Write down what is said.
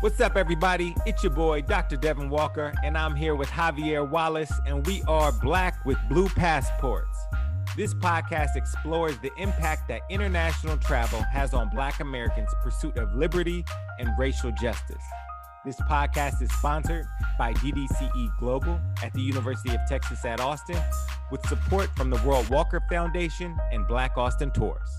What's up, everybody? It's your boy, Dr. Devin Walker, and I'm here with Javier Wallace, and we are Black with Blue Passports. This podcast explores the impact that international travel has on Black Americans' pursuit of liberty and racial justice. This podcast is sponsored by DDCE Global at the University of Texas at Austin, with support from the World Walker Foundation and Black Austin Tours.